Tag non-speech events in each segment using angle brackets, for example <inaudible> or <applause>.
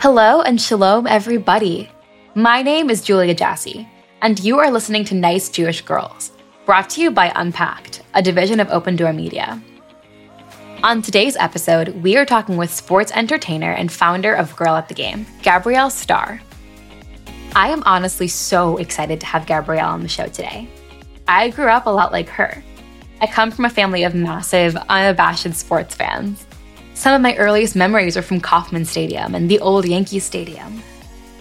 Hello and shalom, everybody. My name is Julia Jassy, and you are listening to Nice Jewish Girls, brought to you by Unpacked, a division of Open Door Media. On today's episode, we are talking with sports entertainer and founder of Girl at the Game, Gabrielle Starr. I am honestly so excited to have Gabrielle on the show today. I grew up a lot like her. I come from a family of massive, unabashed sports fans. Some of my earliest memories are from Kauffman Stadium and the old Yankee Stadium.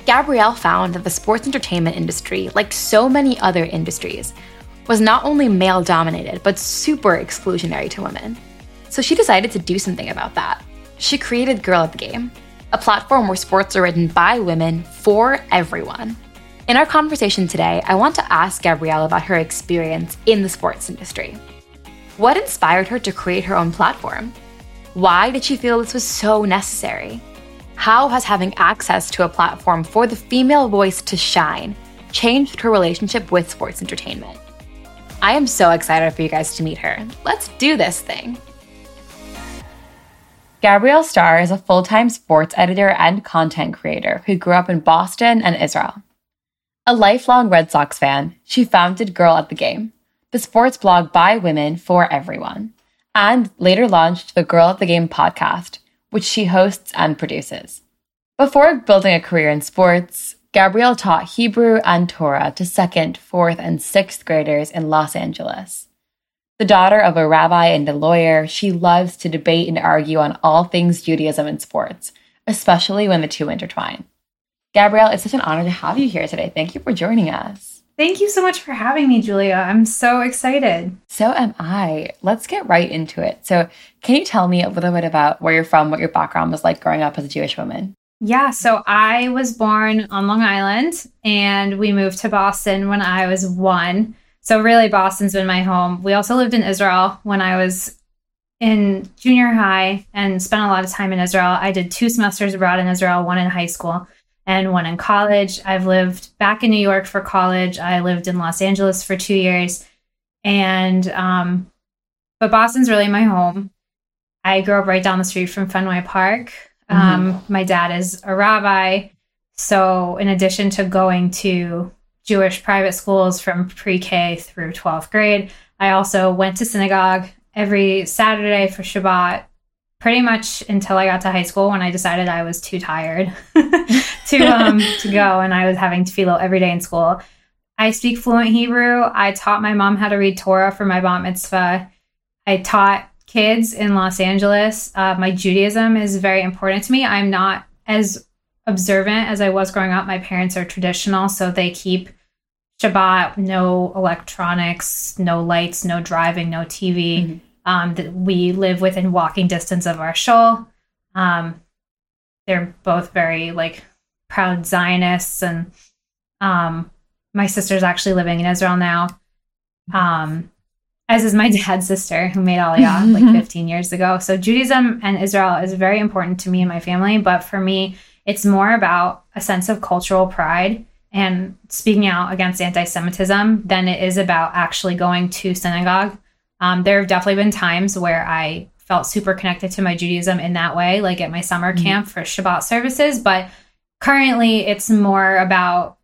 Gabrielle found that the sports entertainment industry, like so many other industries, was not only male dominated, but super exclusionary to women. So she decided to do something about that. She created Girl at the Game, a platform where sports are written by women for everyone. In our conversation today, I want to ask Gabrielle about her experience in the sports industry. What inspired her to create her own platform? Why did she feel this was so necessary? How has having access to a platform for the female voice to shine changed her relationship with sports entertainment? I am so excited for you guys to meet her. Let's do this thing. Gabrielle Starr is a full time sports editor and content creator who grew up in Boston and Israel. A lifelong Red Sox fan, she founded Girl at the Game, the sports blog by women for everyone, and later launched the Girl at the Game podcast, which she hosts and produces. Before building a career in sports, Gabrielle taught Hebrew and Torah to second, fourth, and sixth graders in Los Angeles. The daughter of a rabbi and a lawyer, she loves to debate and argue on all things Judaism and sports, especially when the two intertwine. Gabrielle, it's such an honor to have you here today. Thank you for joining us. Thank you so much for having me, Julia. I'm so excited. So am I. Let's get right into it. So, can you tell me a little bit about where you're from, what your background was like growing up as a Jewish woman? Yeah, so I was born on Long Island and we moved to Boston when I was one. So really Boston's been my home. We also lived in Israel when I was in junior high and spent a lot of time in Israel. I did two semesters abroad in Israel, one in high school and one in college. I've lived back in New York for college. I lived in Los Angeles for 2 years. And um but Boston's really my home. I grew up right down the street from Fenway Park. Mm-hmm. Um, my dad is a rabbi. So, in addition to going to Jewish private schools from pre K through 12th grade. I also went to synagogue every Saturday for Shabbat, pretty much until I got to high school when I decided I was too tired <laughs> to um, to go, and I was having tefillah every day in school. I speak fluent Hebrew. I taught my mom how to read Torah for my bat mitzvah. I taught kids in Los Angeles. Uh, my Judaism is very important to me. I'm not as observant as I was growing up. My parents are traditional, so they keep Shabbat, no electronics, no lights, no driving, no TV. Mm-hmm. Um, that we live within walking distance of our shul. Um, they're both very like proud Zionists, and um, my sister's actually living in Israel now. Um, as is my <laughs> dad's sister who made Aliyah like <laughs> 15 years ago. So Judaism and Israel is very important to me and my family, but for me, it's more about a sense of cultural pride and speaking out against anti Semitism than it is about actually going to synagogue. Um, there have definitely been times where I felt super connected to my Judaism in that way, like at my summer mm-hmm. camp for Shabbat services. But currently, it's more about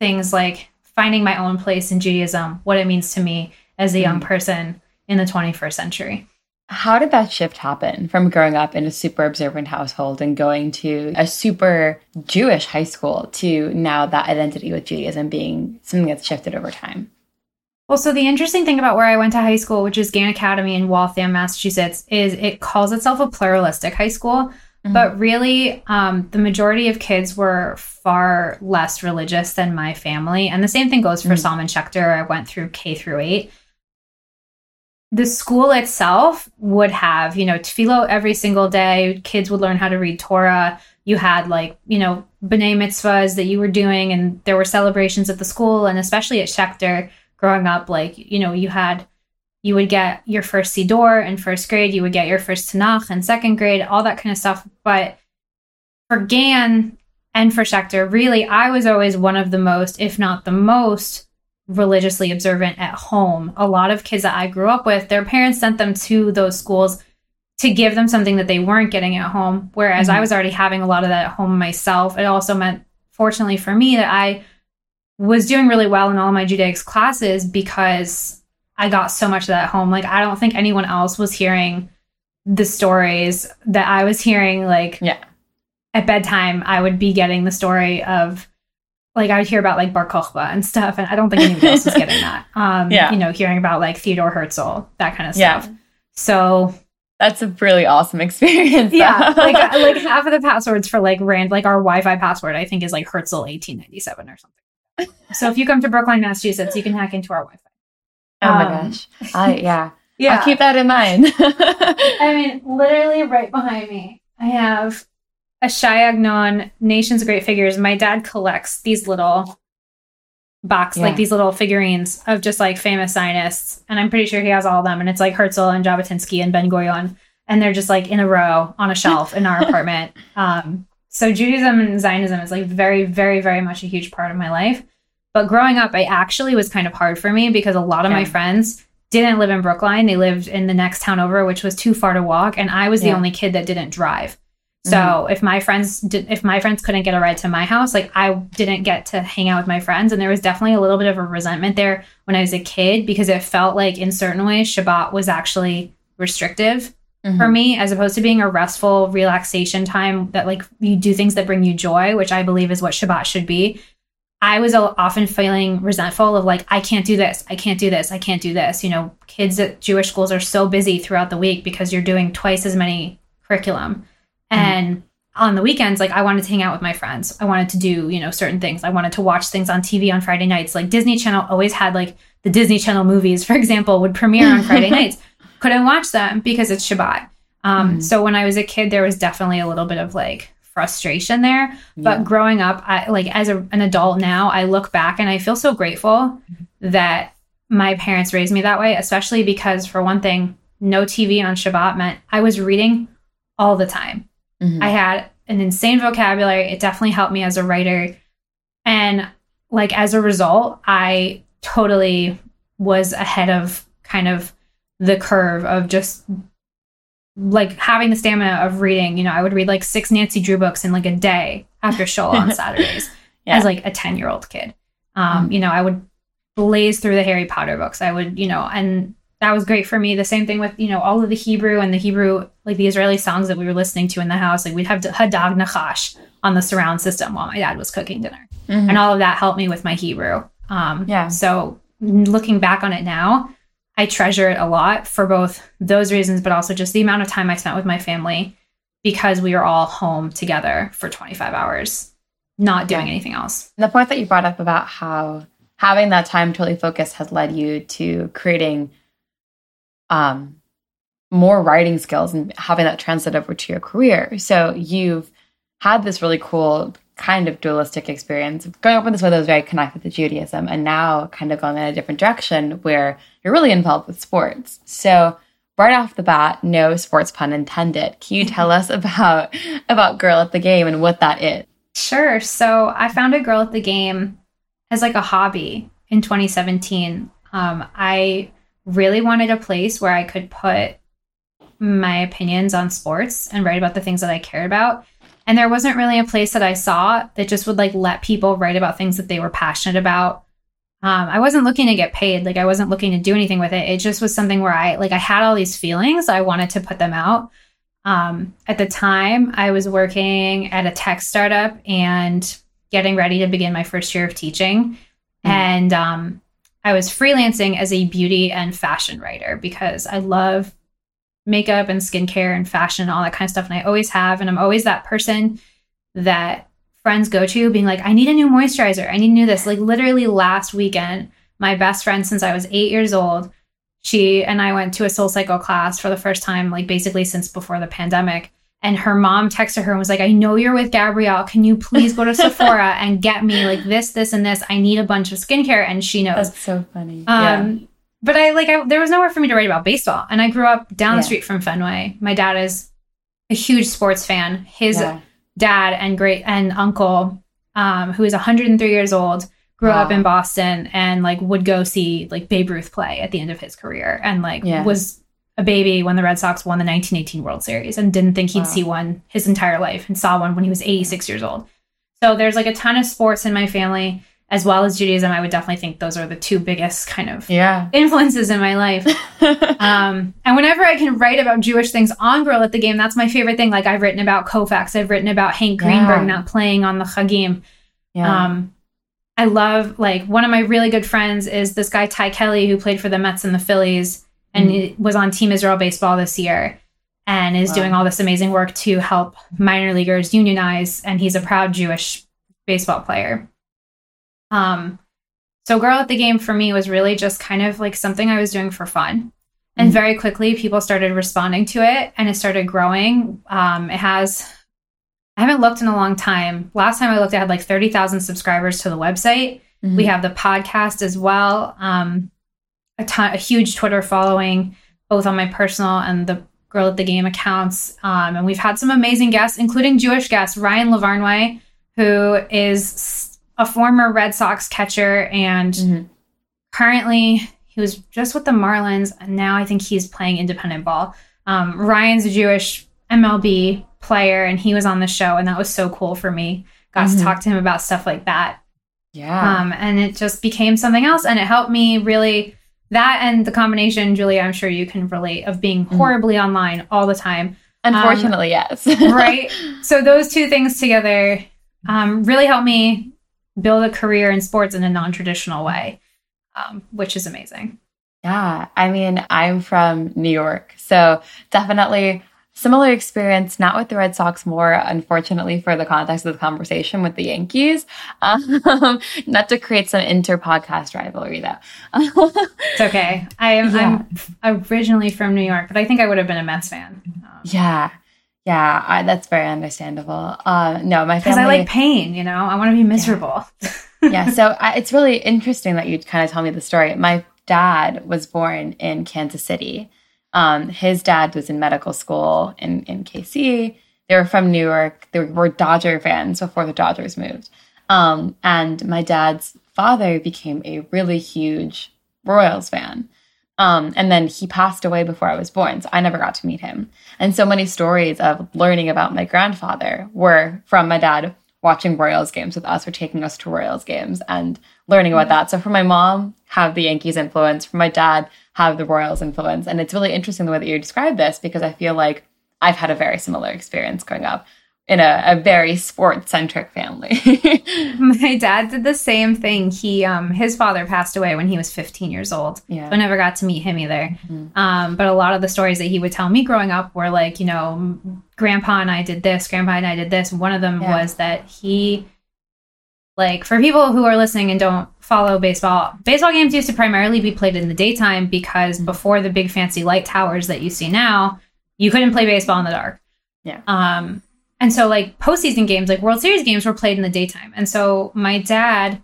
things like finding my own place in Judaism, what it means to me as a young mm-hmm. person in the 21st century. How did that shift happen from growing up in a super observant household and going to a super Jewish high school to now that identity with Judaism being something that's shifted over time? Well, so the interesting thing about where I went to high school, which is Gann Academy in Waltham, Massachusetts, is it calls itself a pluralistic high school. Mm-hmm. But really, um, the majority of kids were far less religious than my family. And the same thing goes for mm-hmm. Schechter. I went through K through eight the school itself would have, you know, tefillah every single day. Kids would learn how to read Torah. You had like, you know, b'nai mitzvahs that you were doing, and there were celebrations at the school, and especially at Schechter growing up, like, you know, you had, you would get your first Siddur in first grade, you would get your first Tanakh in second grade, all that kind of stuff. But for Gann and for Schechter, really, I was always one of the most, if not the most, religiously observant at home. A lot of kids that I grew up with, their parents sent them to those schools to give them something that they weren't getting at home. Whereas Mhm. I was already having a lot of that at home myself. It also meant, fortunately for me, that I was doing really well in all my Judaics classes because I got so much of that at home. Like, I don't think anyone else was hearing the stories that I was hearing. Like, Yeah. at bedtime, I would be getting the story of, like, I would hear about like Bar Kokhba and stuff. And I don't think anyone else was getting that. <laughs> Um, Yeah. You know, hearing about like Theodore Herzl, that kind of stuff. Yeah. So That's a really awesome experience. yeah, <laughs> like like half of the passwords for like rand like our Wi-Fi password I think is like Herzl 1897 or something. <laughs> So if you come to Brookline, Massachusetts, you can hack into our Wi-Fi. oh my um, gosh. <laughs> I, yeah. Yeah, I'll keep that in mind. <laughs> I mean, literally right behind me, I have a Shai Agnon Nations Great Figures. My dad collects these little box, Yeah. like these little figurines of just like famous Zionists, and I'm pretty sure he has all of them. And it's like Herzl and Jabotinsky and Ben Gurion, and they're just like in a row on a shelf in our apartment. Um, so Judaism and Zionism is like very, very, very much a huge part of my life. But growing up, I actually was kind of hard for me because a lot of my friends didn't live in Brookline. They lived in the next town over, which was too far to walk, and I was the only kid that didn't drive. So Mm-hmm. if my friends did, if my friends couldn't get a ride to my house, like I didn't get to hang out with my friends, and there was definitely a little bit of a resentment there when I was a kid because it felt like in certain ways Shabbat was actually restrictive Mm-hmm. for me as opposed to being a restful relaxation time that like you do things that bring you joy, which I believe is what Shabbat should be. I was often feeling resentful of like I can't do this, I can't do this, I can't do this. You know, kids at Jewish schools are so busy throughout the week because you're doing twice as many curriculum. And on the weekends, like I wanted to hang out with my friends. I wanted to do, you know, certain things. I wanted to watch things on TV on Friday nights. Like Disney Channel always had like the Disney Channel movies, for example, would premiere on Friday <laughs> nights. Couldn't watch them because it's Shabbat. Um, Mhm. So when I was a kid, there was definitely a little bit of like frustration there. But growing up, I like as a, an adult now, I look back and I feel so grateful that my parents raised me that way, especially because for one thing, no TV on Shabbat meant I was reading all the time. Mhm. I had an insane vocabulary. It definitely helped me as a writer. And like as a result, I totally was ahead of kind of the curve of just like having the stamina of reading. You know, I would read like six Nancy Drew books in like a day after shul on <laughs> Saturdays Yeah. as like a 10 year old kid. Um, You know, I would blaze through the Harry Potter books. I would, you know, and that was great for me. The same thing with, you know, all of the Hebrew and the Hebrew, like the Israeli songs that we were listening to in the house. Like we'd have Hadag Nachash on the surround system while my dad was cooking dinner. Mhm. And all of that helped me with my Hebrew. Um, Yeah. So looking back on it now, I treasure it a lot for both those reasons, but also just the amount of time I spent with my family because we were all home together for 25 hours, not doing Yeah. anything else. the point that you brought up about how having that time totally focused has led you to creating um more writing skills and having that translate over to your career. So you've had this really cool kind of dualistic experience growing up in this way that was very connected to Judaism and now kind of going in a different direction where you're really involved with sports. So right off the bat, no sports pun intended. Can you tell us about <laughs> about Girl at the Game and what that is? Sure. So I found a girl at the game as like a hobby in 2017. Um, I really wanted a place where I could put my opinions on sports and write about the things that I cared about. And there wasn't really a place that I saw that just would like let people write about things that they were passionate about. Um, I wasn't looking to get paid. Like I wasn't looking to do anything with it. It just was something where I like I had all these feelings. I wanted to put them out. Um, at the time, I was working at a tech startup and getting ready to begin my first year of teaching. Mm. And um, I was freelancing as a beauty and fashion writer because I love makeup and skincare and fashion and all that kind of stuff. And I always have. And I'm always that person that friends go to being like, I need a new moisturizer. I need do this. Like literally last weekend, my best friend since I was eight years old, she and I went to a soul cycle class for the first time, like basically since before the pandemic. And her mom texted her and was like, I know you're with Gabrielle. Can you please go to <laughs> Sephora and get me like this, this, and this? I need a bunch of skincare. And she knows. That's so funny. Um, but I like I, there was nowhere for me to write about baseball, and I grew up down Yeah. the street from Fenway. My dad is a huge sports fan. His yeah. dad and great and uncle, um, who is 103 years old, grew up in Boston and like would go see like Babe Ruth play at the end of his career, and like Yeah. was a baby when the Red Sox won the 1918 World Series and didn't think he'd Wow. see one his entire life and saw one when he was 86 years old. So there's like a ton of sports in my family as well as Judaism. I would definitely think those are the two biggest kind of Yeah. influences in my life. <laughs> Um, and whenever I can write about Jewish things on Girl at the Game, that's my favorite thing. Like I've written about Koufax, I've written about Hank Greenberg Yeah. not playing on the Chagim. yeah. Um, I love like one of my really good friends is this guy Ty Kelly who played for the Mets and the Phillies and Mhm. was on Team Israel baseball this year and is Wow. doing all this amazing work to help minor leaguers unionize and he's a proud Jewish baseball player. Um so Girl at the Game for me was really just kind of like something I was doing for fun. And Mhm. very quickly people started responding to it and it started growing. Um it has I haven't looked in a long time. Last time I looked, I had like 30,000 subscribers to the website. Mm-hmm. We have the podcast as well. Um, a ton, a huge Twitter following, both on my personal and the Girl at the Game accounts. Um, and we've had some amazing guests, including Jewish guests, Ryan Lavarnway, who is a former Red Sox catcher and Mhm. currently he was just with the Marlins, and now I think he's playing independent ball. Um, Ryan's a Jewish MLB player, and he was on the show, and that was so cool for me. Got Mhm. to talk to him about stuff like that, Yeah. um, and it just became something else, and it helped me really. That and the combination, Julia, I'm sure you can relate, of being Mhm. horribly online all the time Unfortunately, yes. <laughs> right? So those two things together um, really helped me build a career in sports in a non-traditional way, um, which is amazing. Yeah, I mean, I'm from New York, so definitely similar experience, not with the Red Sox, more unfortunately for the context of the conversation with the Yankees. <laughs> Um, not to create some inter podcast rivalry, though. It's okay. I am Yeah. I'm originally from New York, but I think I would have been a Mets fan um, yeah, yeah, I, that's very understandable. Uh, no, my because. I like pain. You know, I want to be miserable. yeah, so <laughs> I, it's really interesting that you kind of tell me the story. My dad was born in Kansas City. Um, his dad was in medical school in, in KC. They were from New York. They were Dodger fans before the Dodgers moved. Um, and my dad's father became a really huge Royals fan. Um, and then he passed away before I was born, so I never got to meet him. And so many stories of learning about my grandfather were from my dad watching Royals games with us or taking us to Royals games and learning about that. So for my mom, have the Yankees influence. For my dad, have the Royals influence. And it's really interesting the way that you describe this because I feel like I've had a very similar experience growing up in a, a very sports centric family. <laughs> My dad did the same thing. He um his father passed away when he was 15 years old. yeah. I never got to meet him either. Mhm. Um, but a lot of the stories that he would tell me growing up were like, you know, Grandpa and I did this, Grandpa and I did this. One of them Yeah. was that he, like, for people who are listening and don't follow baseball, baseball games used to primarily be played in the daytime because before the big fancy light towers that you see now, you couldn't play baseball in the dark. Yeah. Um, and so like postseason games, like World Series games, were played in the daytime. And so my dad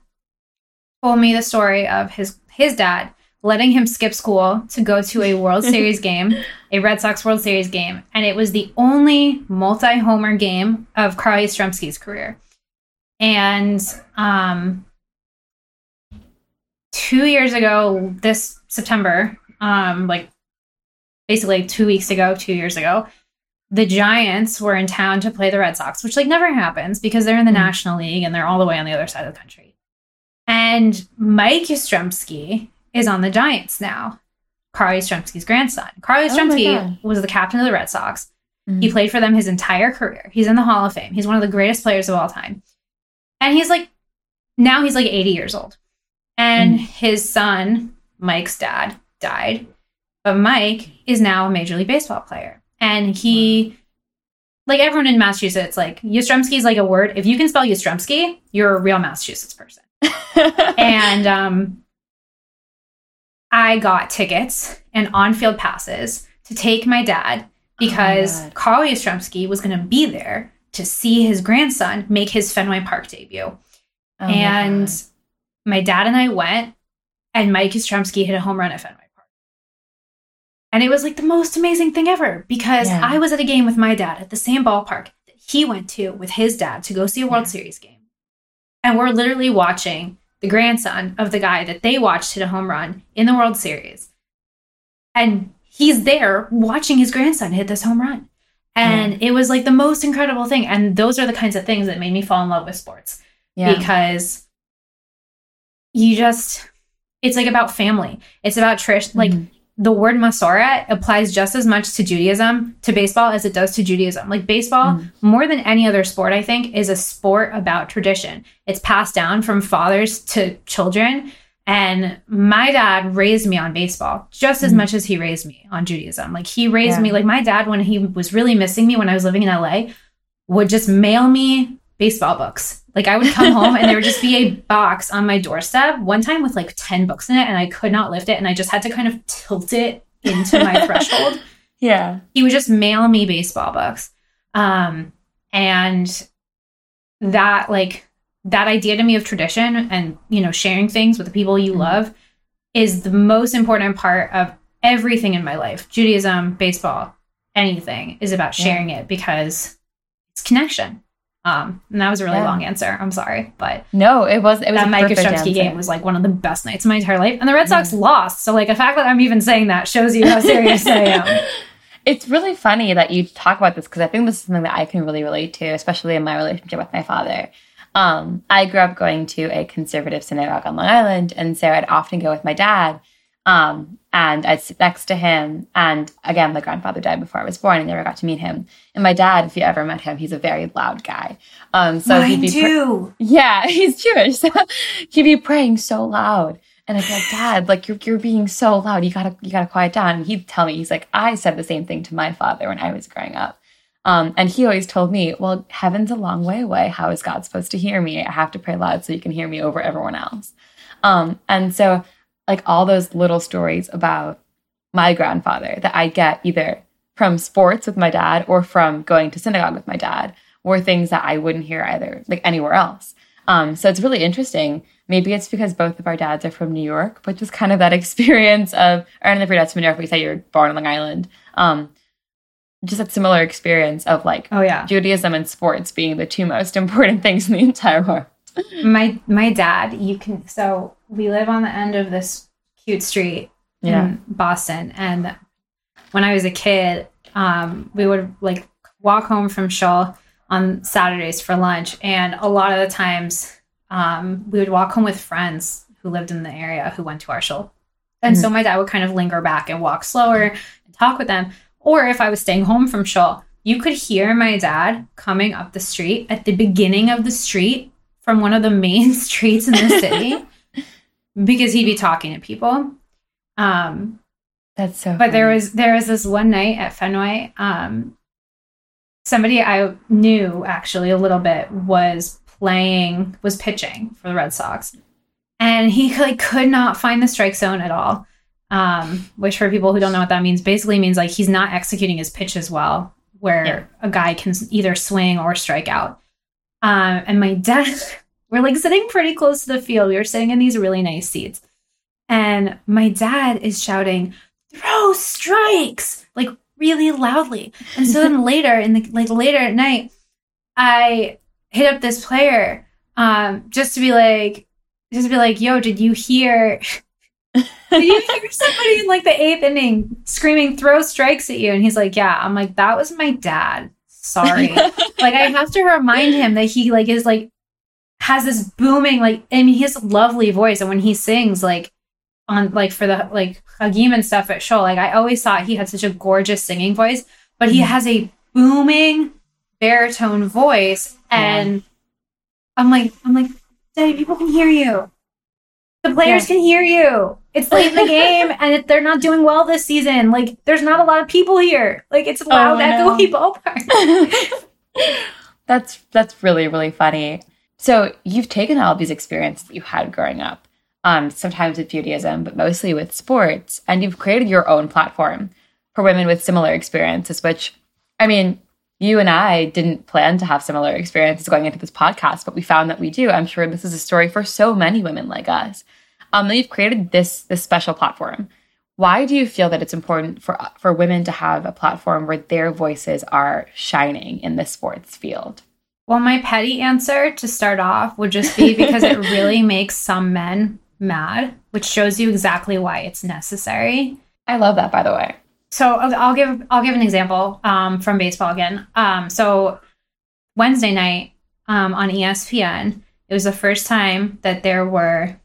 told me the story of his his dad letting him skip school to go to a World <laughs> Series game, a Red Sox World Series game, and it was the only multi-homer game of Carl Yastrzemski's career. And um, two years ago, this September, um, like basically two weeks ago, two years ago, the Giants were in town to play the Red Sox, which like never happens because they're in the Mhm. National League and they're all the way on the other side of the country. And Mike Yastrzemski is on the Giants now. Carl Yastrzemski's grandson. Carl Oh Yastrzemski God. was the captain of the Red Sox. Mhm. He played for them his entire career. He's in the Hall of Fame. He's one of the greatest players of all time. And he's like, now he's like 80 years old. And Mm. his son, Mike's dad, died. But Mike is now a Major League Baseball player. And he, like everyone in Massachusetts, like Yastrzemski is like a word. If you can spell Yastrzemski, you're a real Massachusetts person <laughs> and um, I got tickets and on-field passes to take my dad because God. Carl Yastrzemski was going to be there to see his grandson make his Fenway Park debut. Oh and God. my dad and I went, and Mike Yastrzemski hit a home run at Fenway Park. And it was like the most amazing thing ever because Yeah. I was at a game with my dad at the same ballpark that he went to with his dad to go see a World Yeah. Series game. And we're literally watching the grandson of the guy that they watched hit a home run in the World Series. And he's there watching his grandson hit this home run. And it was like the most incredible thing. And those are the kinds of things that made me fall in love with sports Yeah. because you just, it's like about family. It's about Trish. Like Mhm. The word Masorah applies just as much to Judaism, to baseball, as it does to Judaism. Like baseball, Mhm. more than any other sport, I think, is a sport about tradition. It's passed down from fathers to children. And my dad raised me on baseball just as Mhm. much as he raised me on Judaism. Like he raised Yeah. me, like my dad, when he was really missing me when I was living in LA, would just mail me baseball books. Like I would come <laughs> home and there would just be a box on my doorstep one time with like 10 books in it and I could not lift it and I just had to kind of tilt it into my <laughs> threshold Yeah. he would just mail me baseball books um and that like that idea to me of tradition and you know sharing things with the people you Mhm. love is the most important part of everything in my life judaism baseball anything is about Yeah. sharing it because it's connection um and that was a really Yeah. long answer i'm sorry but No, it was it was that a Mike answer. game was like one of the best nights of my entire life and the red sox Yeah. lost so like the fact that i'm even saying that shows you how <laughs> serious i am It's really funny that you talk about this because I think this is something that I can really relate to, especially in my relationship with my father. Um, I grew up going to a conservative synagogue on Long Island, and so I'd often go with my dad, um, and I'd sit next to him. And again, my grandfather died before I was born, and never got to meet him. And my dad, if you ever met him, he's a very loud guy. Um, so he'd mine be pr- too yeah, <laughs> he's Jewish. So he'd be praying so loud. And I'd be like, Dad, like you're you're being so loud. You gotta you gotta quiet down. And he'd tell me, he's like, I said the same thing to my father when I was growing up. Um, and he always told me, Well, heaven's a long way away. How is God supposed to hear me? I have to pray loud so you can hear me over everyone else. Um, and so like all those little stories about my grandfather that I get either from sports with my dad or from going to synagogue with my dad were things that I wouldn't hear either, like anywhere else. Um, so it's really interesting. Maybe it's because both of our dads are from New York, but just kind of that <laughs> experience of, or I don't know if your dad's from New York, but you said you're born on Long Island. Um, just that similar experience of like Oh yeah. Judaism and sports being the two most <laughs> important things in the entire world. My my dad, you can so we live on the end of this cute street Yeah. in Boston and when I was a kid, um, we would like walk home from shul on Saturdays for lunch and a lot of the times um, we would walk home with friends who lived in the area who went to our shul. And so my dad would kind of linger back and walk slower and talk with them. Or if I was staying home from shul, you could hear my dad coming up the street at the beginning of the street from one of the main <laughs> streets in the city <laughs> because he'd be talking to people. Um, That's so but there was there was this one night at Fenway. Um, somebody I knew actually a little bit was playing was pitching for the Red Sox, and he like could not find the strike zone at all. Um, which for people who don't know what that means, basically means like he's not executing his pitch as well, where Yeah. a guy can either swing or strike out. Um, and my dad, <laughs> we're like sitting pretty close to the field. We were sitting in these really nice seats, and my dad is shouting, "Throw strikes!" like really loudly. And so then <laughs> later in the like later at night, I hit up this player um, just to be like, just to be like, "Yo, did you hear?" <laughs> Did you hear somebody in like the eighth inning screaming throw strikes at you? And he's like, Yeah. I'm like, that was my dad. Sorry. like I have to remind him that he like is like has this booming, like I mean he has a lovely voice. And when he sings like on like for the like Hagim and stuff at show, like I always thought he had such a gorgeous singing voice, but he Mhm. has a booming baritone voice. And I'm like, I'm like, Daddy, people can hear you. The players can hear you. It's late in the game, <laughs> and they're not doing well this season. Like, there's not a lot of people here. Like, it's a loud, Oh, echoey ballpark. <laughs> that's that's really really funny. So you've taken all of these experiences that you had growing up, um, sometimes with Judaism, but mostly with sports, and you've created your own platform for women with similar experiences. Which, I mean, you and I didn't plan to have similar experiences going into this podcast, but we found that we do. I'm sure this is a story for so many women like us. Um, that you've created this this special platform. Why do you feel that it's important for for women to have a platform where their voices are shining in the sports field? well, my petty answer to start off would just be because it <laughs> really makes some men mad, which shows you exactly why it's necessary. I love that, by the way. so I'll, I'll give I'll give an example um, from baseball again. Um, so Wednesday night um, on ESPN, it was the first time that there were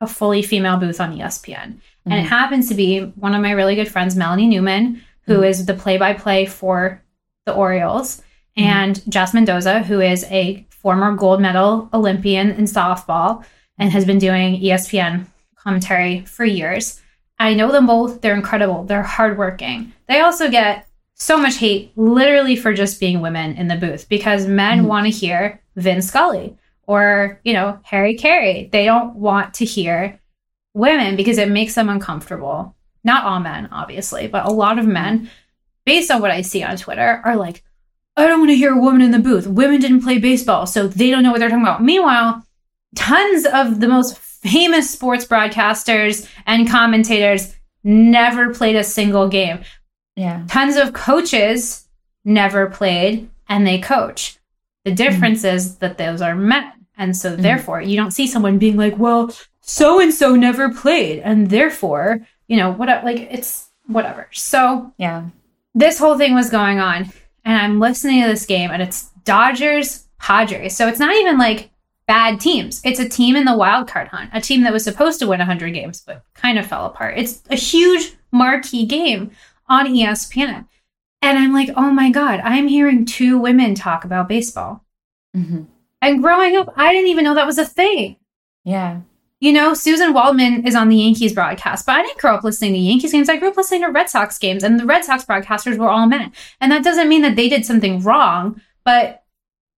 a fully female booth on ESPN, mm-hmm. and it mm-hmm. happens to be one of my really good friends, Melanie Newman, who mm-hmm. is the play-by-play for the Orioles, mm-hmm. and Jess Mendoza, who is a former gold medal Olympian in softball and has been doing ESPN commentary for years. I know them both. They're incredible. They're hardworking. They also get so much hate literally for just being women in the booth because men mm-hmm. want to hear Vin Scully or, you know, Harry Caray. They don't want to hear women because it makes them uncomfortable. Not all men, obviously, but a lot of men, based on what I see on Twitter, are like, I don't want to hear a woman in the booth. Women didn't play baseball, so they don't know what they're talking about. Meanwhile, tons of the most famous sports broadcasters and commentators never played a single game. Yeah. Tons of coaches never played and they coach. The difference mm is that those are men. And so mm therefore you don't see someone being like, well, so and so never played. And therefore, you know, what like it's whatever. So yeah. This whole thing was going on. And I'm listening to this game and it's Dodgers Padres. So it's not even like bad teams. It's a team in the wild card hunt, a team that was supposed to win 100 games, but kind of fell apart. It's a huge marquee game on ESPN. And I'm like, oh my God, I'm hearing two women talk about baseball. Mm-hmm. And growing up, I didn't even know that was a thing. Yeah. You know, Suzyn Waldman is on the Yankees broadcast, but I didn't grow up listening to Yankees games. I grew up listening to Red Sox games, and the Red Sox broadcasters were all men. And that doesn't mean that they did something wrong, but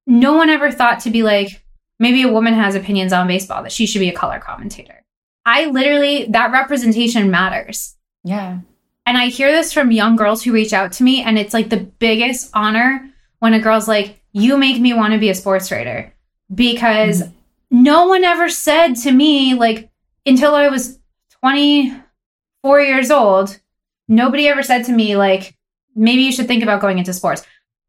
no one ever thought to be like, maybe a woman has opinions on baseball that she should be a color commentator. I literally, that representation matters. Yeah. And I hear this from young girls who reach out to me, and it's like the biggest honor when a girl's like, You make me want to be a sports writer. Because mm-hmm. no one ever said to me, like, until I was 24 years old, nobody ever said to me, like, maybe you should think about going into sports.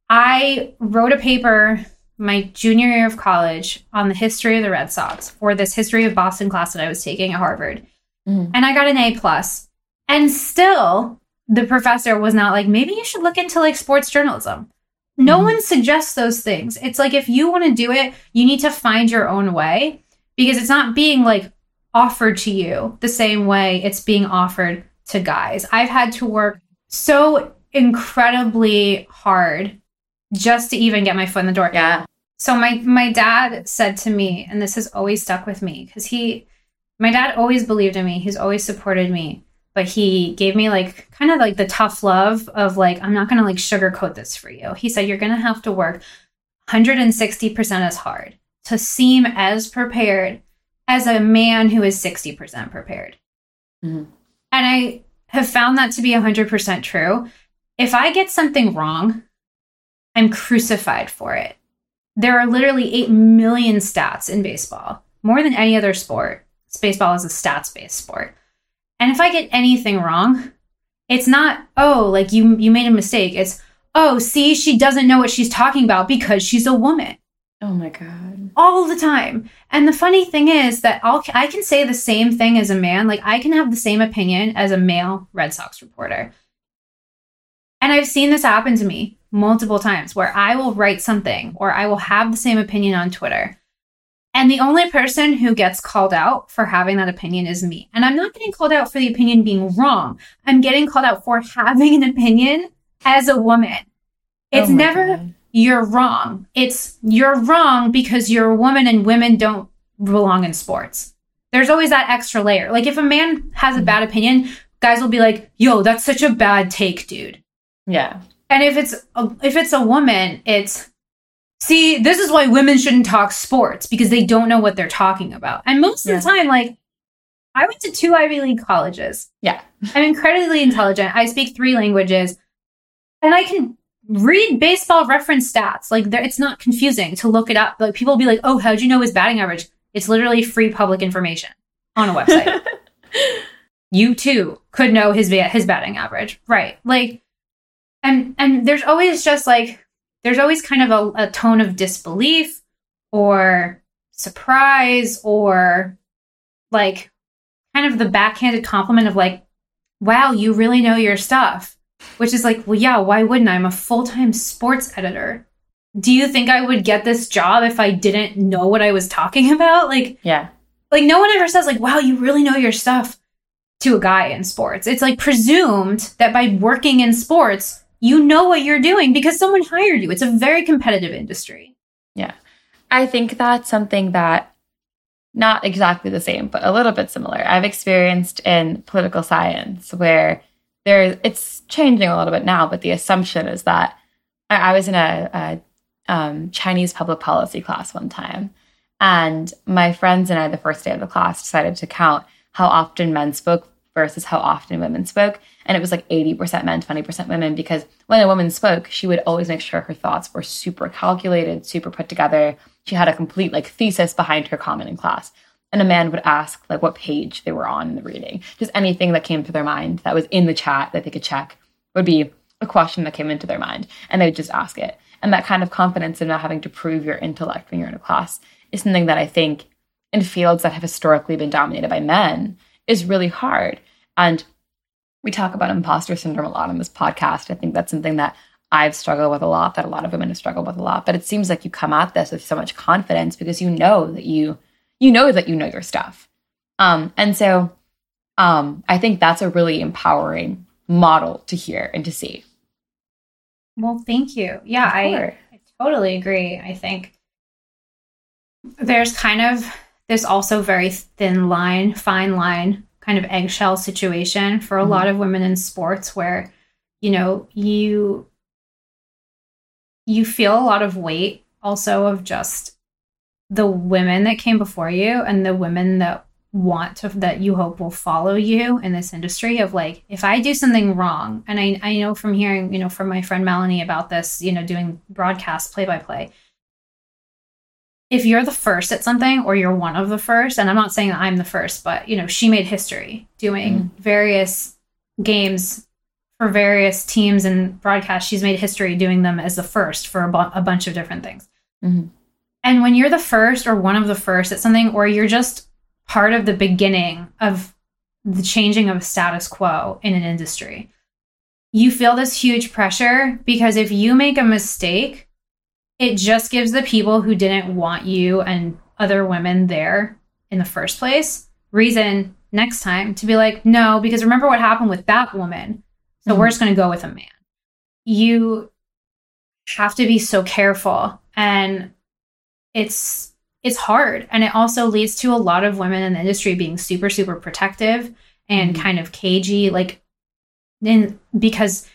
I wrote a paper my junior year of college on the history of the Red Sox for this history of Boston class that I was taking at Harvard. Mm-hmm. And I got an A plus. And still the professor was not like, maybe you should look into like sports journalism. No mm-hmm. one suggests those things. It's like if you want to do it, you need to find your own way because it's not being like offered to you the same way it's being offered to guys. I've had to work so incredibly hard just to even get my foot in the door. Yeah. So my my dad said to me, and this has always stuck with me because he, my dad always believed in me. He's always supported me, but he gave me like kind of like the tough love of like I'm not gonna like sugarcoat this for you. He said you're gonna have to work 160 percent as hard to seem as prepared as a man who is 60 percent prepared. Mm-hmm. And I have found that to be 100% true. If I get something wrong, I'm crucified for it. There are literally 8 million stats in baseball, more than any other sport. Baseball is a stats based sport. And if I get anything wrong, it's not, oh, like you, you made a mistake. It's, oh, see, she doesn't know what she's talking about because she's a woman. Oh my God. All the time. And the funny thing is that I'll, I can say the same thing as a man. Like, I can have the same opinion as a male Red Sox reporter. And I've seen this happen to me multiple times where I will write something or I will have the same opinion on Twitter. And the only person who gets called out for having that opinion is me. And I'm not getting called out for the opinion being wrong. I'm getting called out for having an opinion as a woman. It's oh never God. you're wrong. It's you're wrong because you're a woman and women don't belong in sports. There's always that extra layer. Like if a man has a mm-hmm. bad opinion, guys will be like, "Yo, that's such a bad take, dude." Yeah. And if it's a, if it's a woman, it's see, this is why women shouldn't talk sports because they don't know what they're talking about. And most yeah. of the time, like I went to two Ivy League colleges. Yeah. <laughs> I'm incredibly intelligent. I speak three languages. And I can read baseball reference stats. Like it's not confusing to look it up. Like people will be like, "Oh, how'd you know his batting average?" It's literally free public information on a website. <laughs> you too could know his his batting average, right? Like and and there's always just like there's always kind of a, a tone of disbelief or surprise or like kind of the backhanded compliment of like wow you really know your stuff which is like, well, yeah, why wouldn't I? I'm a full time sports editor. Do you think I would get this job if I didn't know what I was talking <laughs> about? Like, Yeah. like no one ever says like, wow, you really know your stuff to a guy in sports. It's like presumed that by working in sports, you know what you're doing because someone hired you. It's a very competitive industry. Yeah. I think that's something that not exactly the same, but a little bit similar. I've experienced in political science where there it's changing a little bit now, but the assumption is that I, I was in a, a um, Chinese public policy class one time, and my friends and I, the first day of the class, decided to count how often men spoke versus how often women spoke. And it was like 80% men, 20% women, because when a woman spoke, she would always make sure her thoughts were super calculated, super put together. She had a complete like thesis behind her comment in class. And a man would ask like what page they were on in the reading. Just anything that came to their mind that was in the chat that they could check would be a question that came into their mind. And they would just ask it. And that kind of confidence in not having to prove your intellect when you're in a class is something that I think in fields that have historically been dominated by men is really hard. And we talk about imposter syndrome a lot on this podcast. I think that's something that I've struggled with a lot, that a lot of women have struggled with a lot. But it seems like you come at this with so much confidence because you know that you you know that you know your stuff. Um, and so um, I think that's a really empowering model to hear and to see. Well, thank you. Yeah, I, I totally agree. I think there's kind of this also very thin line, fine line, kind of eggshell situation for a Mhm. lot of women in sports where, you know, you you feel a lot of weight also of just the women that came before you and the women that want to that you hope will follow you in this industry of like if i do something wrong and i i know from hearing you know from my friend melanie about this you know doing broadcast play by play if you're the first at something or you're one of the first and i'm not saying that i'm the first but you know she made history doing various games for various teams and broadcasts. She's made history doing them as the first for a, bu- a bunch of different things. Mhm. and when you're the first or one of the first at something or you're just part of the beginning of the changing of a status quo in an industry you feel this huge pressure because if you make a mistake it just gives the people who didn't want you and other women there in the first place reason next time to be like no because remember what happened with that woman. So we're Mhm. just going to go with a man. You have to be so careful. And it's it's hard. And it also leads to a lot of women in the industry being super super protective and Mhm. kind of cagey like in because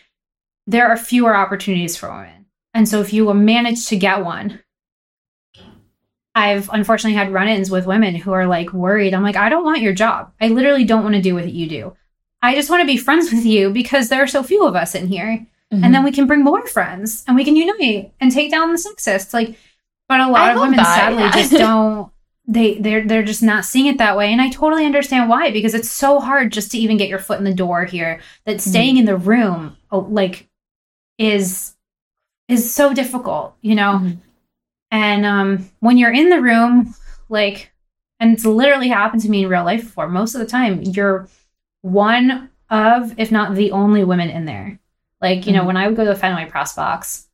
there are fewer opportunities for women and so if you manage to get one i've unfortunately had run-ins with women who are like worried i'm like i don't want your job i literally don't want to do what you do i just want to be friends with you because there are so few of us in here Mm-hmm. and then we can bring more friends and we can unite and take down the sexists like but a lot I of women that, sadly yeah. just don't they they're they're just not seeing it that way and i totally understand why because it's so hard just to even get your foot in the door here that Mm-hmm. staying in the room oh, like is is so difficult you know Mhm. and um when you're in the room like and it's literally happened to me in real life before most of the time you're one of if not the only women in there like you know Mhm. when i would go to the fenway press box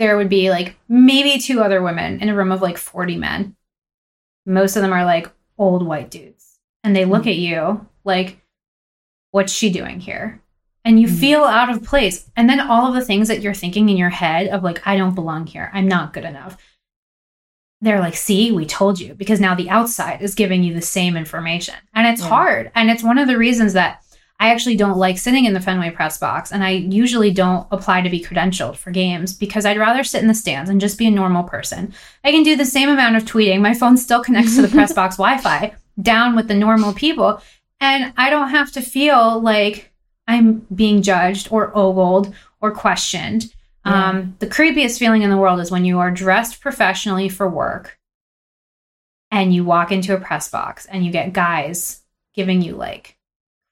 there would be like maybe two other women in a room of like 40 men most of them are like old white dudes and they look Mhm. at you like what's she doing here and you Mhm. feel out of place. And then all of the things that you're thinking in your head of like i don't belong here. I'm not good enough. They're like see we told you. Because now the outside is giving you the same information. And it's Yeah. hard. And it's one of the reasons that i actually don't like sitting in the fenway press box. And i usually don't apply to be credentialed for games because i'd rather sit in the stands and just be a normal person. I can do the same amount of tweeting. My phone still connects to the press <laughs> box wi-fi down with the normal people. And i don't have to feel like i'm being judged or ogled or questioned Yeah. um, the creepiest feeling in the world is when you are dressed professionally for work and you walk into a press box and you get guys giving you like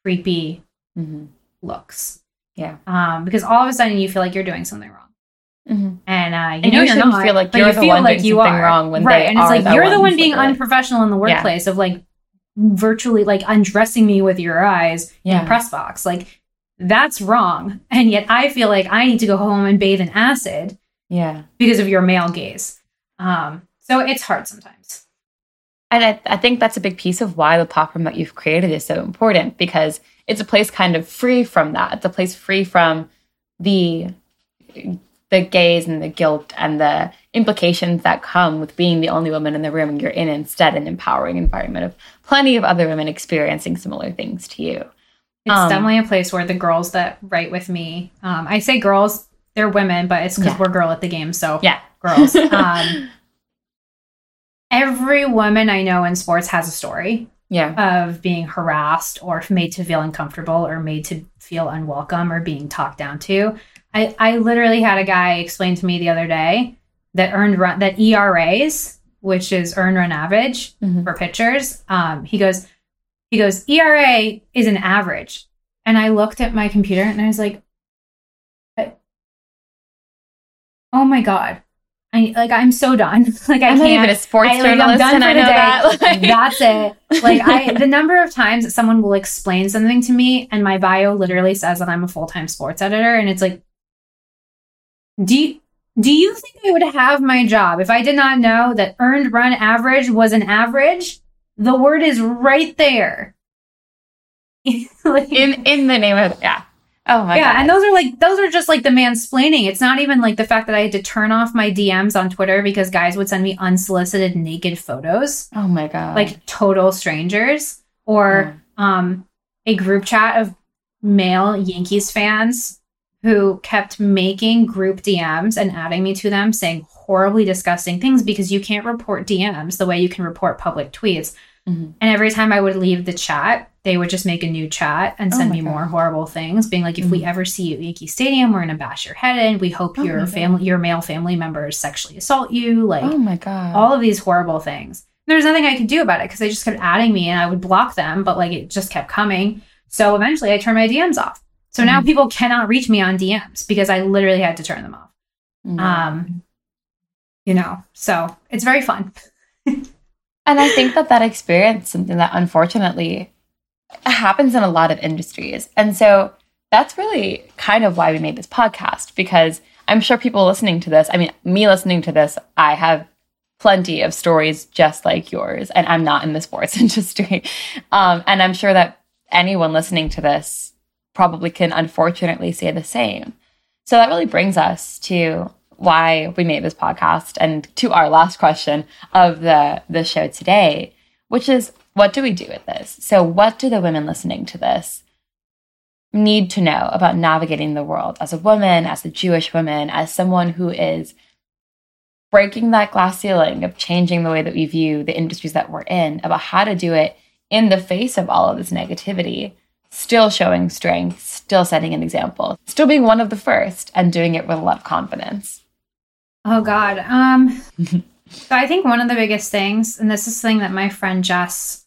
creepy Mhm. looks. Yeah. Um, because all of a sudden you feel like you're doing something wrong. Mhm. And uh, you And know you you're shouldn't not, feel like you're you the feel one like doing something are. wrong when right. and it's like the you're the one being are- unprofessional in the Yeah. workplace of like virtually like undressing me with your eyes in a press box. Like that's wrong. And yet I feel like I need to go home and bathe in acid Yeah. because of your male gaze. Um, so it's hard sometimes. And I, I think that's a big piece of why the platform that you've created is so important because it's a place kind of free from that. It's a place free from the the gaze and the guilt and the implications that come with being the only woman in the room and you're in instead an empowering environment of plenty of other women experiencing similar things to you. It's Um, definitely a place where the girls that write with me, um, I say girls, they're women, but it's because Yeah. we're girl at the game. So Yeah. girls. <laughs> Um, every woman I know in sports has a story Yeah. of being harassed or made to feel uncomfortable or made to feel unwelcome or being talked down to. I, I literally had a guy explain to me the other day that earned run that ERAs, which is earned run average Mhm. for pitchers, um, he goes, he goes, ERA is an average. And I looked at my computer and I was like, oh my God. I like I'm so done. <laughs> like I I'm not can't even a sports I, like, I'm done and for I the day. that. <laughs> Like- <laughs> That's it. Like I, the number of times that someone will explain something to me, and my bio literally says that I'm a full time sports editor, and it's like, do you, do you think I would have my job if I did not know that earned run average was an average? The word is right there. <laughs> Like- in in the name of yeah. Oh my god. yeah, god. and those are like those are just like the mansplaining. It's not even like the fact that I had to turn off my DMs on Twitter because guys would send me unsolicited naked photos oh my god. like total strangers or um a group chat of male Yankees fans who kept making group DMs and adding me to them saying horribly disgusting things because you can't report DMs the way you can report public tweets. Mhm. And every time I would leave the chat, they would just make a new chat and Oh send my me God. more horrible things, being like, if we Mhm. ever see you at Yankee Stadium, we're gonna bash your head in. We hope Oh your family your male family members sexually assault you. Like oh my god. all of these horrible things. There was nothing I could do about it because they just kept adding me and I would block them, but like it just kept coming. So eventually I turned my DMs off. So now Mhm. people cannot reach me on DMs because I literally had to turn them off. Um, you know, so it's very fun. <laughs> And I think that that experience something that unfortunately happens in a lot of industries. And so that's really kind of why we made this podcast because I'm sure people listening to this, I mean, me listening to this, I have plenty of stories just like yours, and I'm not in the sports <laughs> industry. Um, and I'm sure that anyone listening to this probably can unfortunately say the same. So that really brings us to why we made this podcast and to our last question of the the show today, which is what do we do with this? So what do the women listening to this need to know about navigating the world as a woman, as a Jewish woman, as someone who is breaking that glass ceiling of changing the way that we view the industries that we're in, about how to do it in the face of all of this negativity, still showing strength, still setting an example, still being one of the first and doing it with a lot of confidence. Oh God. Um, <laughs> so I think one of the biggest things, and this is something that my friend Jess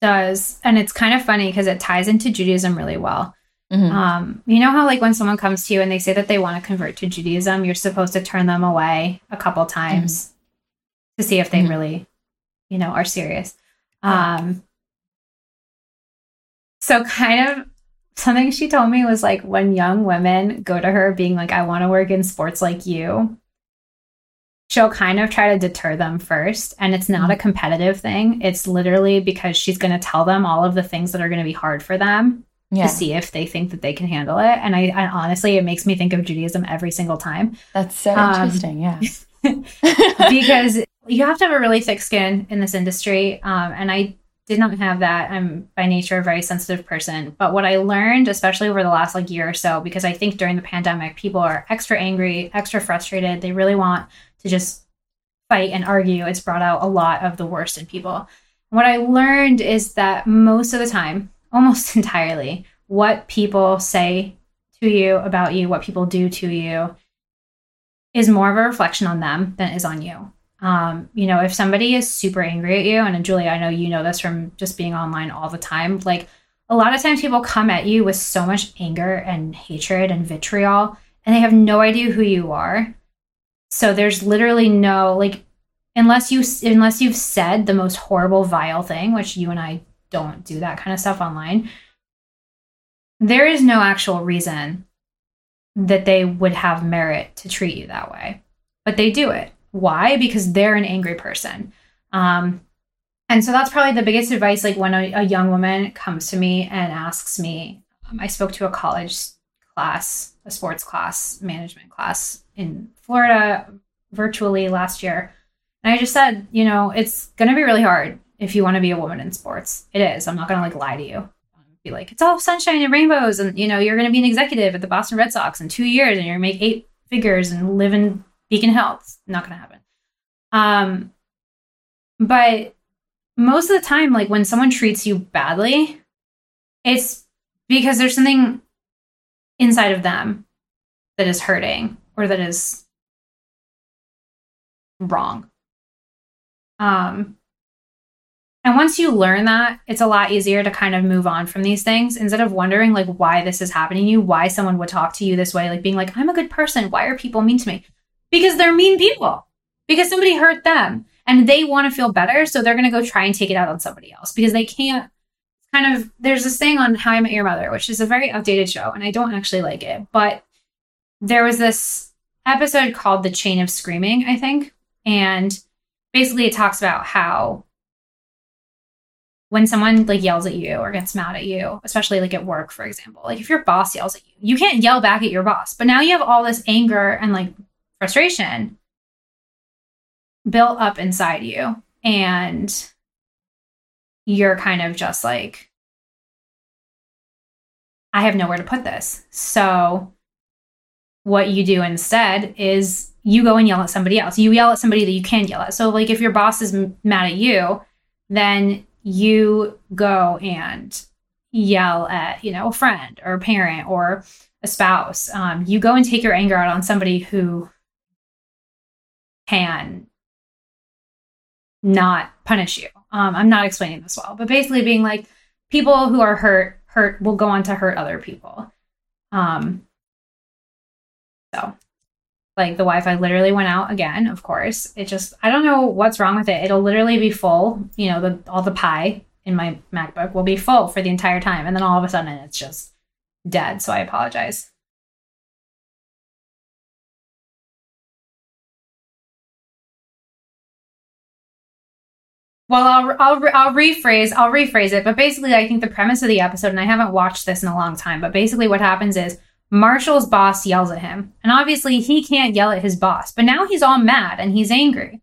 does, and it's kind of funny because it ties into Judaism really well. Mhm. Um, you know how like when someone comes to you and they say that they want to convert to Judaism, you're supposed to turn them away a couple times to see if they Mhm. really, you know, are serious. Um, so kind of something she told me was like when young women go to her being like, I want to work in sports like you, she'll kind of try to deter them first. And it's not a competitive thing. It's literally because she's going to tell them all of the things that are going to be hard for them Yeah, to see if they think that they can handle it. And I, I honestly, it makes me think of Judaism every single time that's so Um, interesting. Yeah. <laughs> because you have to have a really thick skin in this industry. Um, and I did not have that. I'm by nature a very sensitive person. But what I learned, especially over the last like year or so, because I think during the pandemic, people are extra angry, extra frustrated. They really want to just fight and argue. It's brought out a lot of the worst in people. What I learned is that most of the time, almost <laughs> entirely, what people say to you about you, what people do to you, is more of a reflection on them than is on you. Um, you know, if somebody is super angry at you, and Julie, I know you know this from just being online all the time, like a lot of times people come at you with so much anger and hatred and vitriol, and they have no idea who you are. So there's literally no like unless you unless you've said the most horrible vile thing, which you and I don't do that kind of stuff online. there is no actual reason that they would have merit to treat you that way. But they do it. Why? Because they're an angry person. Um, and so that's probably the biggest advice. Like when a, a young woman comes to me and asks me, um, I spoke to a college class, a sports class, management class in Florida virtually last year. And I just said, you know, it's going to be really hard if you want to be a woman in sports. It is. I'm not going to like lie to you. Be like, it's all sunshine and rainbows. And, you know, you're going to be an executive at the Boston Red Sox in two years and you're going to make eight figures and live in Beacon Hill. It's not going to happen. Um, but most of the time, like when someone treats you badly, it's because there's something inside of them that is hurting or that is wrong. Um, and once you learn that, it's a lot easier to kind of move on from these things instead of wondering like why this is happening to you, why someone would talk to you this way, like being like, I'm a good person. Why are people mean to me? Because they're mean people. Because somebody hurt them and they want to feel better. So they're going to go try and take it out on somebody else because they can't kind of, there's this thing on How I Met Your Mother, which is a very outdated show and I don't actually like it, but there was this episode called The Chain of Screaming, I think. And basically it talks about how when someone like yells at you or gets mad at you, especially like at work, for example, like if your boss yells at you, you can't yell back at your boss. But now you have all this anger and like frustration built up inside you and you're kind of just like I have nowhere to put this. So what you do instead is you go and yell at somebody else. You yell at somebody that you can yell at. So like if your boss is mad at you, then you go and yell at, you know, a friend or a parent or a spouse. Um, you go and take your anger out on somebody who can not punish you. Um, I'm not explaining this well, but basically being like people who are hurt hurt will go on to hurt other people. Um, so like the Wi-Fi literally went out again. Of course, it just I don't know what's wrong with it. It'll literally be full. You know, the all the pie in my MacBook will be full for the entire time, and then all of a sudden it's just dead. So I apologize. Well, I'll, I'll, I'll rephrase, I'll rephrase it. But basically, I think the premise of the episode, and I haven't watched this in a long time, but basically what happens is Marshall's boss yells at him. And obviously, he can't yell at his boss, but now he's all mad and he's angry.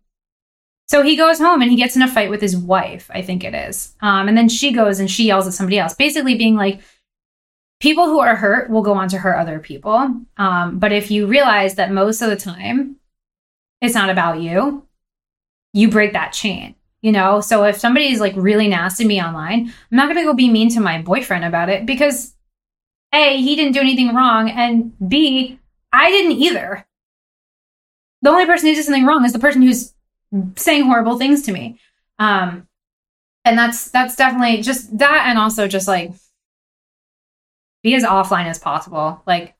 So he goes home and he gets in a fight with his wife, I think it is. Um, and then she goes and she yells at somebody else, basically being like, people who are hurt will go on to hurt other people. Um, but if you realize that most of the time it's not about you, you break that chain you know? So if somebody's like really nasty to me online i'm not going to go be mean to my boyfriend about it because a he didn't do anything wrong and b i didn't either. The only person who did something wrong is the person who's saying horrible things to me. Um and that's that's definitely just that and also just like be as offline as possible. Like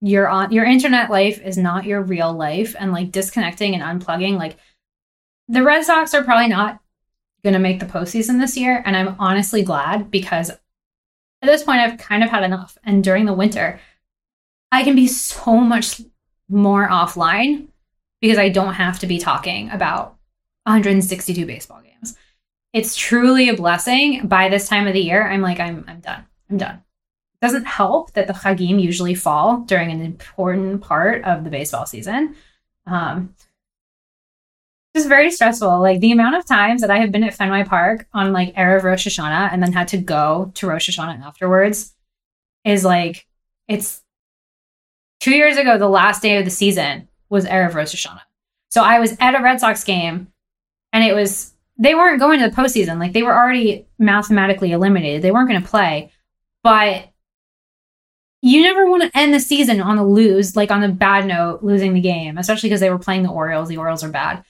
your on your internet life is not your real life and like disconnecting and unplugging like the Red Sox are probably not going to make the postseason this year. And I'm honestly glad because at this point, I've kind of had enough. And during the winter, I can be so much more offline because I don't have to be talking about 162 baseball games. It's truly a blessing. By this time of the year, I'm like, I'm, I'm done. I'm done. It doesn't help that the Chagim usually fall during an important part of the baseball season. Um, just very stressful. Like the amount of times that I have been at Fenway Park on like Erev Rosh Hashanah and then had to go to Rosh Hashanah afterwards is like it's two years ago. The last day of the season was Erev Rosh Hashanah, so I was at a Red Sox game, and it was they weren't going to the postseason. Like they were already mathematically eliminated. They weren't going to play, but you never want to end the season on a lose, like on a bad note, losing the game, especially because they were playing the Orioles. The Orioles are bad.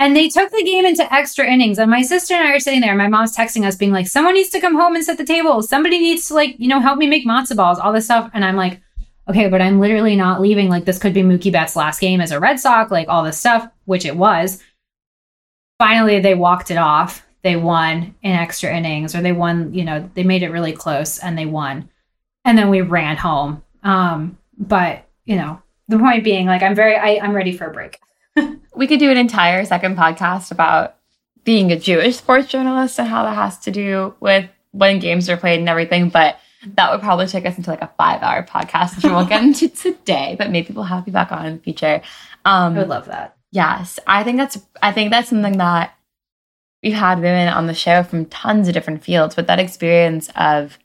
And they took the game into extra innings. And my sister and I are sitting there. My mom's texting us, being like, someone needs to come home and set the table. Somebody needs to, like, you know, help me make matzo balls, all this stuff. And I'm like, okay, but I'm literally not leaving. Like, this could be Mookie Betts' last game as a Red Sox, like all this stuff, which it was. Finally, they walked it off. They won in extra innings, or they won, you know, they made it really close and they won. and then we ran home. Um, but you know, the point being, like, I'm very, I, I'm ready for a break. <laughs> we could do an entire second podcast about being a Jewish sports journalist and how that has to do with when games are played and everything. But that would probably take us into like a five hour podcast, which we won't get into <laughs> today, but maybe we'll have you back on in the future. Um, I would love that. Yes. I think that's, I think that's something that we've had women on the show from tons of different fields, but that experience of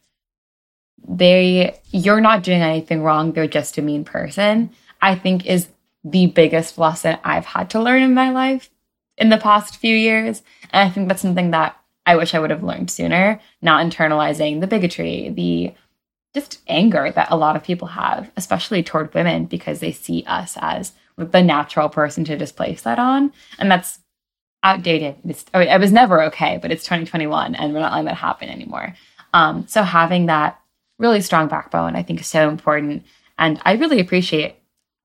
they, you're not doing anything wrong, they're just a mean person, I think is the biggest lesson I've had to learn in my life in the past few years. And I think that's something that I wish I would have learned sooner, not internalizing the bigotry, the just anger that a lot of people have, especially toward women, because they see us as the natural person to displace that on. And that's outdated. It's, I mean, it was never okay, but it's 2021 and we're not letting that happen anymore. Um, so having that really strong backbone, I think, is so important. And I really appreciate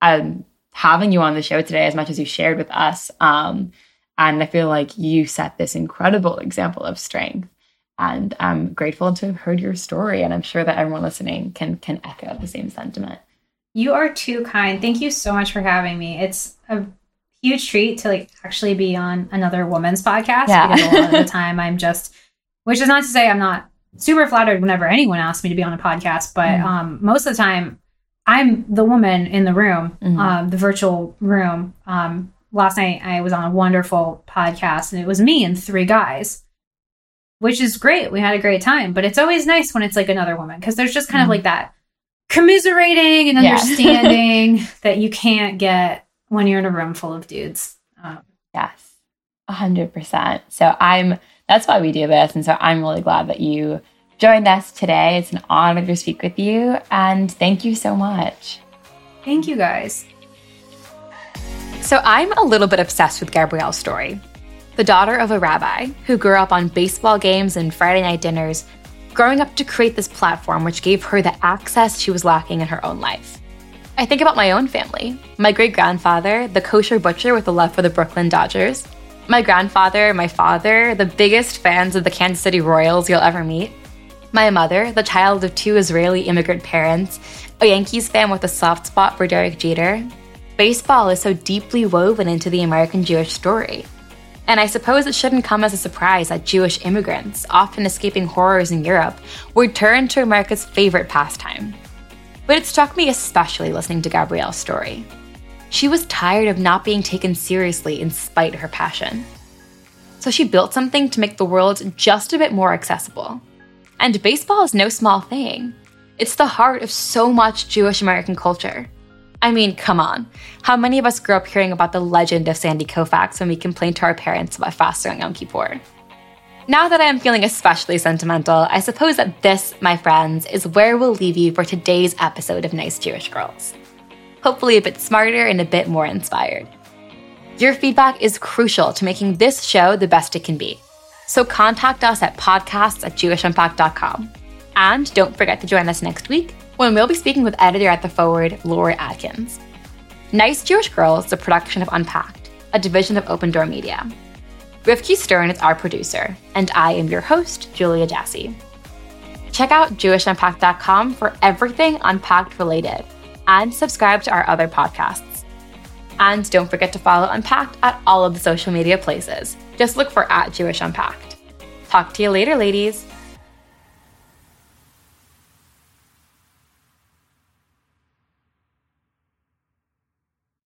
um, having you on the show today as much as you shared with us. Um, and I feel like you set this incredible example of strength. And I'm grateful to have heard your story. And I'm sure that everyone listening can can echo the same sentiment. You are too kind. Thank you so much for having me. It's a huge treat to like actually be on another woman's podcast yeah. because a lot of the time I'm just which is not to say I'm not super flattered whenever anyone asks me to be on a podcast, but mm. um, most of the time I'm the woman in the room, mm-hmm. um, the virtual room. Um, last night I was on a wonderful podcast and it was me and three guys, which is great. We had a great time, but it's always nice when it's like another woman because there's just kind mm-hmm. of like that commiserating and <laughs> understanding yeah. that you can't get when you're in a room full of dudes. Um, yes, a hundred percent. So I'm. That's why we do this, and so I'm really glad that you joined us today. It's an honor to speak with you, and thank you so much. Thank you, guys. So I'm a little bit obsessed with Gabrielle's story. The daughter of a rabbi who grew up on baseball games and Friday night dinners, growing up to create this platform which gave her the access she was lacking in her own life. I think about my own family. My great grandfather, the kosher butcher with a love for the Brooklyn Dodgers. My grandfather, my father, the biggest fans of the Kansas City Royals you'll ever meet. My mother, the child of two Israeli immigrant parents, a Yankees fan with a soft spot for Derek Jeter. Baseball is so deeply woven into the American Jewish story. And I suppose it shouldn't come as a surprise that Jewish immigrants, often escaping horrors in Europe, would turn to America's favorite pastime. But it struck me especially listening to Gabrielle's story. She was tired of not being taken seriously in spite of her passion. So she built something to make the world just a bit more accessible. And baseball is no small thing. It's the heart of so much Jewish American culture. I mean, come on. How many of us grew up hearing about the legend of Sandy Koufax when we complained to our parents about fasting on Yom Kippur? Now that I am feeling especially sentimental, I suppose that this, my friends, is where we'll leave you for today's episode of Nice Jewish Girls. Hopefully, a bit smarter and a bit more inspired. Your feedback is crucial to making this show the best it can be. So contact us at podcasts at jewishunpacked.com. And don't forget to join us next week when we'll be speaking with editor at The Forward, Laura Adkins. Nice Jewish Girls is a production of Unpacked, a division of Open Door Media. Rivki Stern is our producer, and I am your host, Julia Jassey. Check out JewishUnpacked.com for everything Unpacked related, and subscribe to our other podcasts. And don't forget to follow Unpacked at all of the social media places just look for at Jewish Unpacked. Talk to you later, ladies.